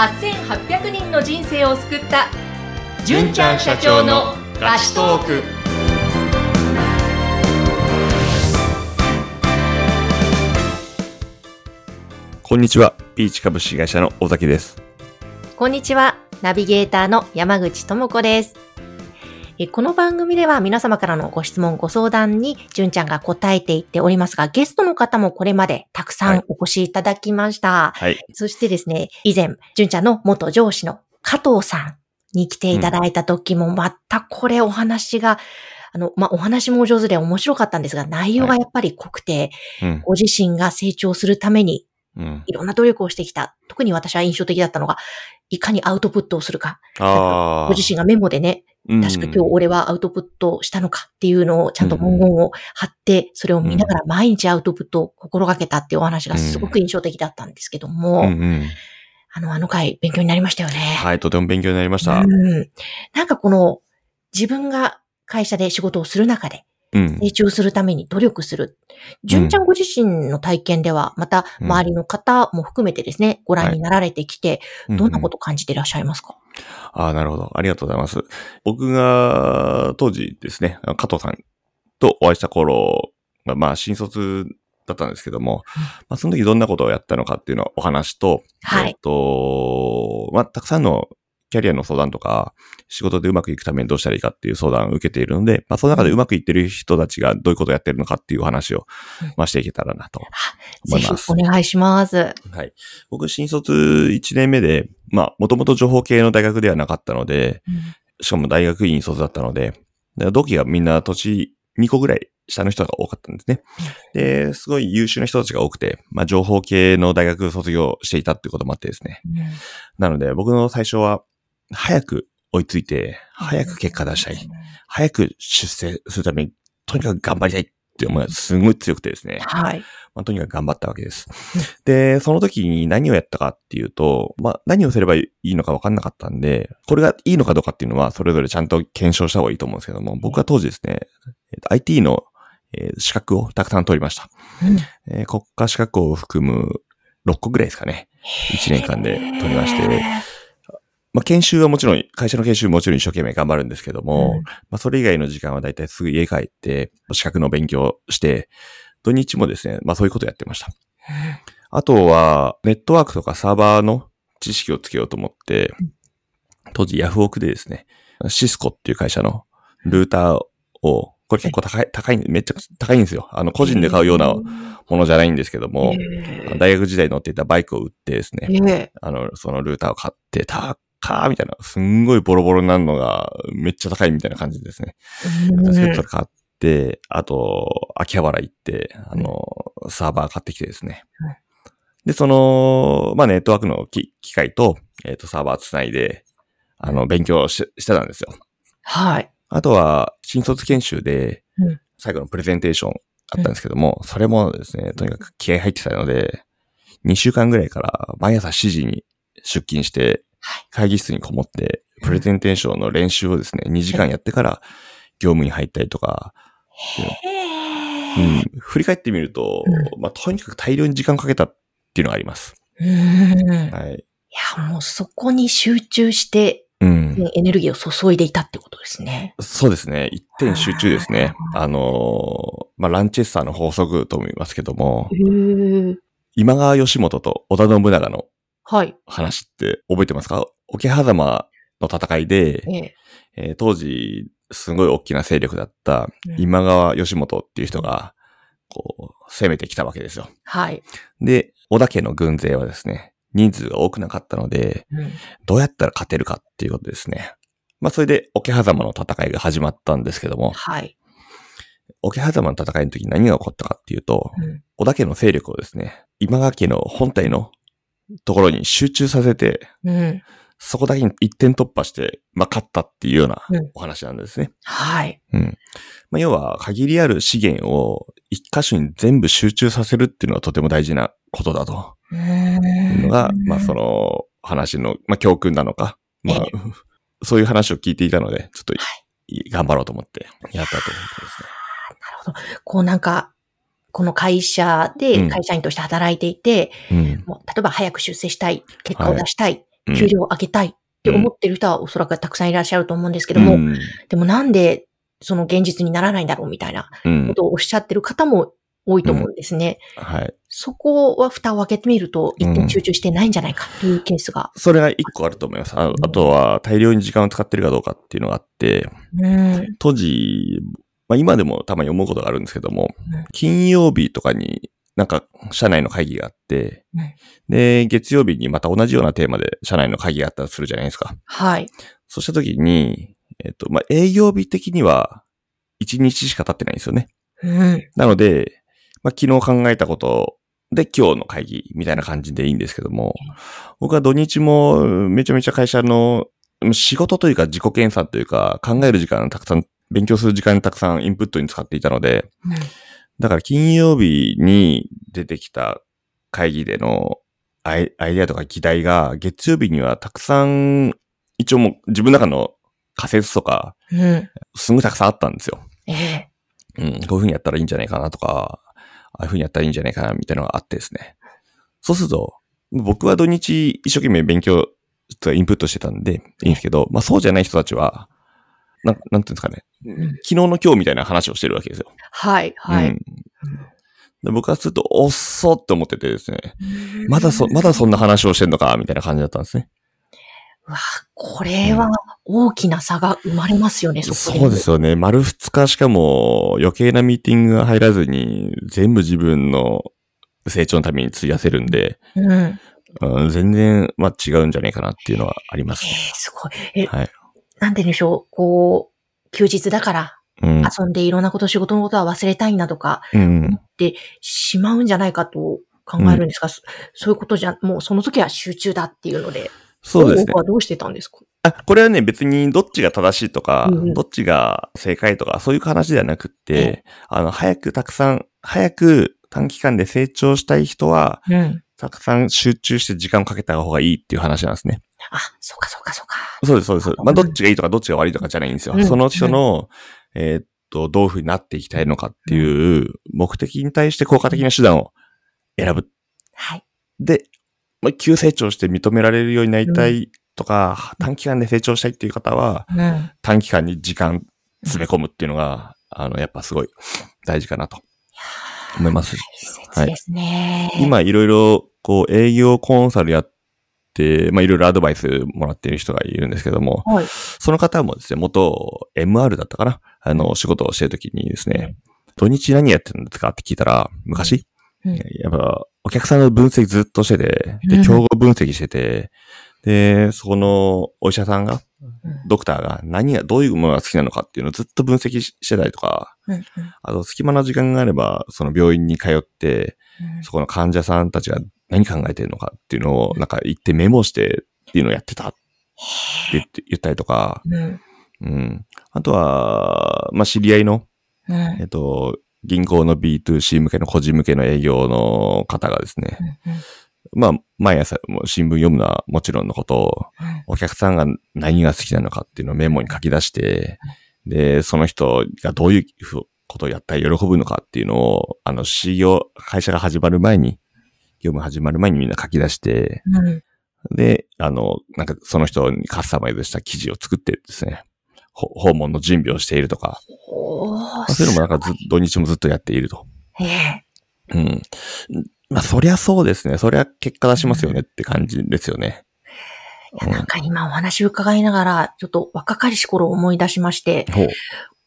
8800人の人生を救った純ちゃん社長のラストークこんにちは。ピーチ株式会社の尾崎です。こんにちはナビゲーターの山口智子ですえこの番組では皆様からのご質問、ご相談に純ちゃんが答えていっておりますが、ゲストの方もこれまでたくさんお越しいただきました。はい。そしてですね、以前、純ちゃんの元上司の加藤さんに来ていただいた時も、またこれお話が、あの、まあ、お話もお上手で面白かったんですが、内容がやっぱり濃くて、うん。ご自身が成長するためにうん。いろんな努力をしてきた。特に私は印象的だったのが、いかにアウトプットをするか。ご自身がメモでね、うん確か今日俺はアウトプットしたのかっていうのをちゃんと文言を貼って、それを見ながら毎日アウトプットを心がけたっていうお話がすごく印象的だったんですけども。あの、あの回勉強になりましたよね。はい、とても勉強になりました。うん。なんかこの、自分が会社で仕事をする中でうん。成長するために努力する。純ちゃんご自身の体験では、またうん。周りの方も含めてですね、ご覧になられてきて、どんなこと感じていらっしゃいますか、ああ、なるほど。ありがとうございます。僕が、当時ですね、加藤さんとお会いした頃が、まあ、新卒だったんですけども、まあ、その時どんなことをやったのかっていうのをお話と、はい。えっと、まあ、たくさんのキャリアの相談とか、仕事でうまくいくためにどうしたらいいかっていう相談を受けているので、まあ、その中でうまくいってる人たちがどういうことをやってるのかっていうお話をうん、まあ、していけたらなとぜ思いますひお。願いします。はい。僕、新卒1年目で、まあ、もともと情報系の大学ではなかったので、しかも大学院卒だったので、同期がみんな年2個ぐらい下の人が多かったんですね。で、すごい優秀な人たちが多くて、まあ、情報系の大学卒業していたっていうこともあってですね。うんなので、僕の最初は、早く追いついて、早く結果出したい。早く出世するために、とにかく頑張りたいっていう思いがすごい強くてですね。はい。まあ、とにかく頑張ったわけです。で、その時に何をやったかっていうと、まあ、何をすればいいのか分かんなかったんで、これがいいのかどうかっていうのは、それぞれちゃんと検証した方がいいと思うんですけども、僕は当時ですね、えっと IT の、えー資格をたくさん取りました。うんえー国家資格を含む6個ぐらいですかね。1年間で取りまして、まあ、研修はもちろん、会社の研修もちろん一生懸命頑張るんですけども、うん。まあ、それ以外の時間はだいたいすぐ家帰って、資格の勉強して、土日もですね、まあそういうことやってました。あとは、ネットワークとかサーバーの知識をつけようと思って、当時ヤフオクでですね、シスコっていう会社のルーターを、これ結構高い、高い、めっちゃ高いんですよ。あの、個人で買うようなものじゃないんですけども、え。大学時代乗っていたバイクを売ってですね、あの、そのルーターを買って、高ーみたいな、すんごいボロボロになるのがめっちゃ高いみたいな感じですね。ーセットで買って、あと、秋葉原行って、あの、サーバー買ってきてですねうん。で、その、まあ、ネットワークの機機械と、えっ、と、サーバーつないで、あの、勉強ししてたんですよ。はい。あとは、新卒研修でうん、最後のプレゼンテーションあったんですけども、それもですね、とにかく気合入ってたので、2週間ぐらいから毎朝7時に出勤してはい、会議室にこもって、プレゼンテーションの練習をですね、2時間やってから業務に入ったりとか、うん、振り返ってみると、うまあ、とにかく大量に時間かけたっていうのがあります。うんいはい。や、もうそこに集中して、うん。ねエネルギーを注いでいたってことですね。そうですね。一点集中ですね。ああのーまあ、ランチェスターの法則と思いますけども今川義元と織田信長のはい。話って覚えてますか？桶狭間の戦いで、えええー当時、すごい大きな勢力だったうん今川義元っていう人が、こう、攻めてきたわけですよ。はい。で、織田家の軍勢はですね、人数が多くなかったので、うんどうやったら勝てるかっていうことですね。まあ、それで、桶狭間の戦いが始まったんですけども、はい。桶狭間の戦いの時に何が起こったかっていうと、うん織田家の勢力をですね、今川家の本体のところに集中させて、うん。そこだけに一点突破して、まあ、勝ったっていうようなうんお話なんですね。はい。うん。まあ、要は、限りある資源を一箇所に全部集中させるっていうのはとても大事なことだとういうのが、まあ、その、の話の、まあ、教訓なのか、まあえ、そういう話を聞いていたので、ちょっと、頑張ろうと思ってやったということですね。こうなんか、この会社うんで会社員として働いていて、うん。もう例えば早く出世したい、結果を出したい、うん給料を上げたいって思ってる人はおそらくたくさんいらっしゃると思うんですけども、うんでもなんでその現実にならないんだろうみたいなうんことをおっしゃってる方も多いと思うんですね。はい。そこは蓋を開けてみると、一点集中してないんじゃないかというケースが。それが一個あると思います。ああとは、大量に時間を使ってるかどうかっていうのがあって、うん。当時、まあ今でもたまに思うことがあるんですけどもうん、金曜日とかになんか社内の会議があってうん、で、月曜日にまた同じようなテーマで社内の会議があったとするじゃないですか。はい。そうした時に、えっと、まあ営業日的には1日しか経ってないんですよね。うん。なので、まあ昨日考えたことで今日の会議みたいな感じでいいんですけども、僕は土日もめちゃめちゃ会社の仕事というか自己研鑽というか考える時間たくさん、勉強する時間たくさんインプットに使っていたので、だから金曜日に出てきた会議でのアイアイデアとか議題が月曜日にはたくさん、一応もう自分の中の仮説とか、うん。うん。すぐたくさんあったんですよ。ええうん、こういう風にやったらいいんじゃないかなとか、ああいう風にやったらいいんじゃないかなみたいなのがあってですね。そうすると、僕は土日一生懸命勉強、インプットしてたんでいいんですけど、まあそうじゃない人たちは、なんなんていうんですかね、うん昨日の今日みたいな話をしてるわけですよ。はい、はい。うんで僕はすると、おっそって思っててですね、まだそ、まだそんな話をしてんのかみたいな感じだったんですね。うわ、これは大きな差が生まれますよね、そこで。そうですよね。丸二日しかも余計なミーティングが入らずに、全部自分の成長のために費やせるんで、うん。えうん、全然、まあ違うんじゃないかなっていうのはありますえね。すごい。え、はい。なんて言うんでしょう。こう、休日だからうん。遊んでいろんなこと、仕事のことは忘れたいなとか、うん。ってしまうんじゃないかと考えるんですが、そそういうことじゃ、もうその時は集中だっていうので、そうですね多く。はどうしてたんですか？あ、これはね、別にどっちが正しいとか、うんうんどっちが正解とか、そういう話ではなくって、あの、早くたくさん、早く短期間で成長したい人は、うん。たくさん集中して時間をかけた方がいいっていう話なんですね。あ、そうかそうかそうか。そうです、そうです。まあ、どっちがいいとか、どっちが悪いとかじゃないんですよ。うんその人の、えーっと、どういうふうになっていきたいのかっていう目的に対して効果的な手段を選ぶ。はい。で、まあ、急成長して認められるようになりたいとか、短期間で成長したいっていう方は、うん。短期間に時間詰め込むっていうのが、あの、やっぱすごい大事かなと思いますし。大切ですね。今いろいろ、こう、営業コンサルやって、まあ、いろいろアドバイスもらっている人がいるんですけども、はい。その方もですね、元 MR だったかな？あの、仕事をしてるときにですね、土日何やってるんですか？って聞いたら、昔、うん。やっぱ、お客さんの分析ずっとしてて、で、うん。競合分析してて、で、そこのお医者さんが、うん。ドクターが何が、どういうものが好きなのかっていうのをずっと分析ししてたりとか、うんうん。あと、隙間の時間があれば、その病院に通って、うん。そこの患者さんたちが何考えてるのかっていうのを、なんか言ってメモしてっていうのをやってたって言ったりとか、うん。うん。あとは、まあ、知り合いの、うん。えっと、銀行の B2C 向けの個人向けの営業の方がですね、まあ、毎朝もう新聞読むのはもちろんのこと、お客さんが何が好きなのかっていうのをメモに書き出して、で、その人がどういうことをやったら喜ぶのかっていうのを、あの、事業、会社が始まる前に、業務始まる前にみんな書き出して、うんで、あの、なんかその人にカスタマイズした記事を作ってですね、ほ訪問の準備をしているとか、そういうのもなんかず土日もずっとやっていると。ええ。うん。まあ、そりゃそうですね。そりゃ結果出しますよねって感じですよね。いやなんか今お話伺いながら、ちょっと若かりし頃を思い出しまして、ほう。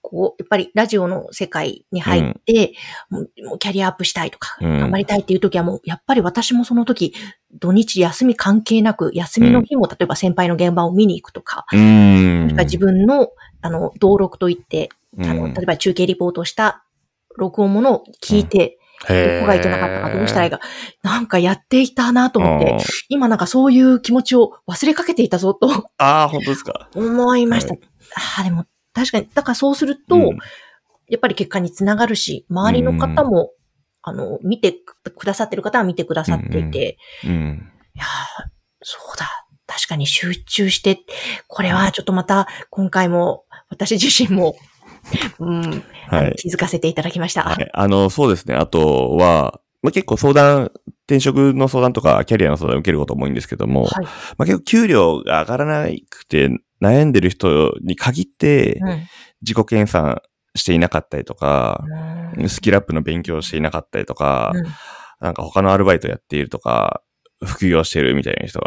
こう、やっぱりラジオの世界に入って、もうもうキャリアアップしたいとか、うん頑張りたいっていう時はもう、やっぱり私もその時、土日休み関係なく、休みの日も例えば先輩の現場を見に行くとか、うーん。もしくは自分の、あの、登録といって、あの、うん例えば中継リポートをした録音ものを聞いて、どこがいけなかったかどうしたらいいか、なんかやっていたなと思って今なんかそういう気持ちを忘れかけていたぞとあー、本当ですか？思いました。はああ、でも確かに、だからそうすると、うんやっぱり結果につながるし、周りの方も、あの、見てくださってる方は見てくださっていて、うん。いやーそうだ。確かに集中して、これはちょっとまた今回も私自身も、うん、はい。気づかせていただきました。はい。あの、そうですね。あとは、まあ、結構相談転職の相談とかキャリアの相談を受けることも多いんですけども、はい。まあ、結構給料が上がらなくて悩んでる人に限ってうん自己研鑽していなかったりとか、うんスキルアップの勉強をしていなかったりとか、うんなんか他のアルバイトやっているとか、副業してるみたいな人が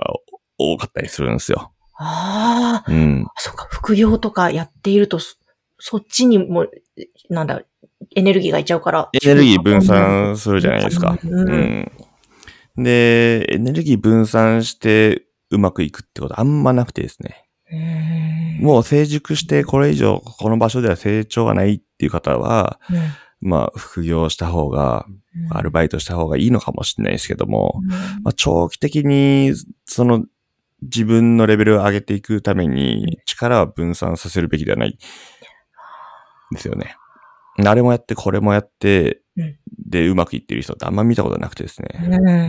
多かったりするんですよ。ああ、うん。そうか、副業とかやっていると、そそっちにも、なんだ、エネルギーがいっちゃうから。エネルギー分散するじゃないですか。うんうん。で、エネルギー分散してうまくいくってことあんまなくてですね。うんもう成熟してこれ以上この場所では成長がないっていう方は、うんまあ副業した方が、アルバイトした方がいいのかもしれないですけども、うんまあ、長期的にその自分のレベルを上げていくために力は分散させるべきではないですよね。あれもやってこれもやってうん、でうまくいってる人ってあんま見たことなくてですね。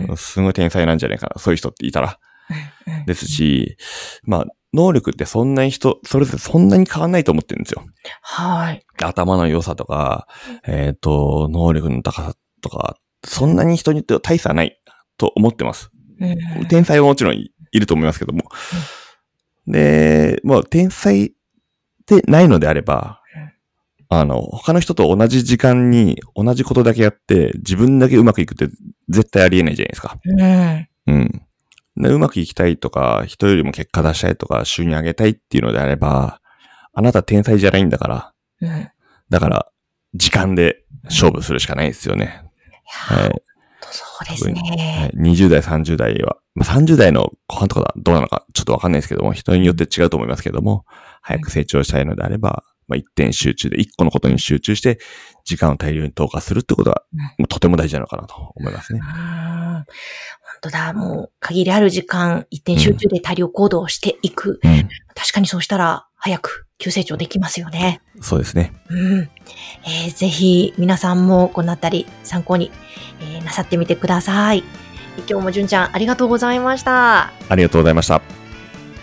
うんすごい天才なんじゃないかな。そういう人っていたら。うんですし、まあ、能力ってそんなに人、それぞれそんなに変わんないと思ってるんですよ。はい。頭の良さとか、えっ、と、能力の高さとか、そんなに人によっては大差はないと思ってます。うん天才はもちろんいいると思いますけども。で、まあ、天才でないのであればうん、あの、他の人と同じ時間に同じことだけやって、自分だけうまくいくって絶対ありえないじゃないですか。うんうん。でうまくいきたいとか、人よりも結果出したいとか、収入上げたいっていうのであれば、あなた天才じゃないんだから、うんだから、時間で勝負するしかないですよね。はい。そうですはね。い、20代、30代は、まあ、30代の後半とかどうなのかちょっとわかんないですけども、人によって違うと思いますけども、早く成長したいのであれば、まあ、一点集中で、一個のことに集中して、時間を大量に投下するってことは、うんとても大事なのかなと思いますねうん。本当だ、もう、限りある時間、一点集中で大量行動をしていく。うん。確かにそうしたら、早く急成長できますよね。そうですね。うん。えーぜひ、皆さんもこのあたり参考に、えーなさってみてください。今日もじゅんちゃん、ありがとうございました。ありがとうございました。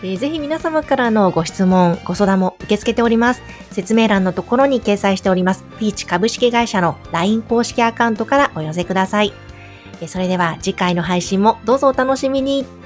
えーぜひ皆様からのご質問、ご相談も受け付けております。説明欄のところに掲載しております、ピーチ株式会社の LINE 公式アカウントからお寄せください。えーそれでは次回の配信もどうぞお楽しみに。